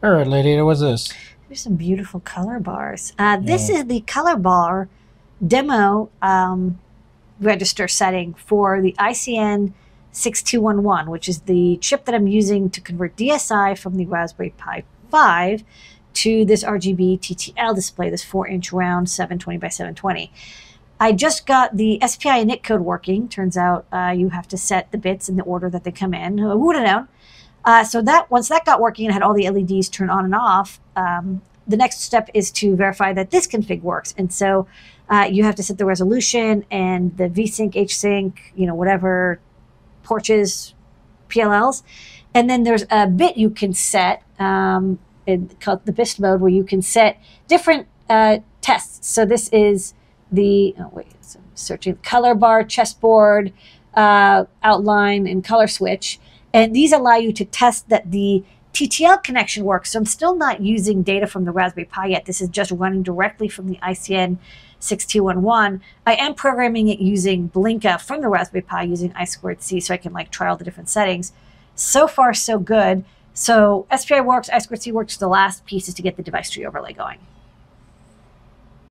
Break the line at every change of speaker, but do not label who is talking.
All right, lady, what's this?
There's some beautiful color bars. Uh, this is the color bar demo um, register setting for the ICN 6211, which is the chip that I'm using to convert DSI from the Raspberry Pi 5 to this RGB TTL display, this 4 inch round 720 by 720. I just got the SPI init code working. Turns out uh, you have to set the bits in the order that they come in. Who would have known? Uh, so that once that got working and had all the LEDs turned on and off, um, the next step is to verify that this config works. And so uh, you have to set the resolution and the VSync, HSync, you know, whatever porches, PLLs. And then there's a bit you can set um, in, called the BIST mode where you can set different uh, tests. So this is the, oh wait, so searching color bar, chessboard, uh, outline, and color switch. And these allow you to test that the TTL connection works. So I'm still not using data from the Raspberry Pi yet. This is just running directly from the ICN 6211. I am programming it using Blinka from the Raspberry Pi using I2C so I can like try all the different settings. So far, so good. So SPI works, I2C works. The last piece is to get the device tree overlay going.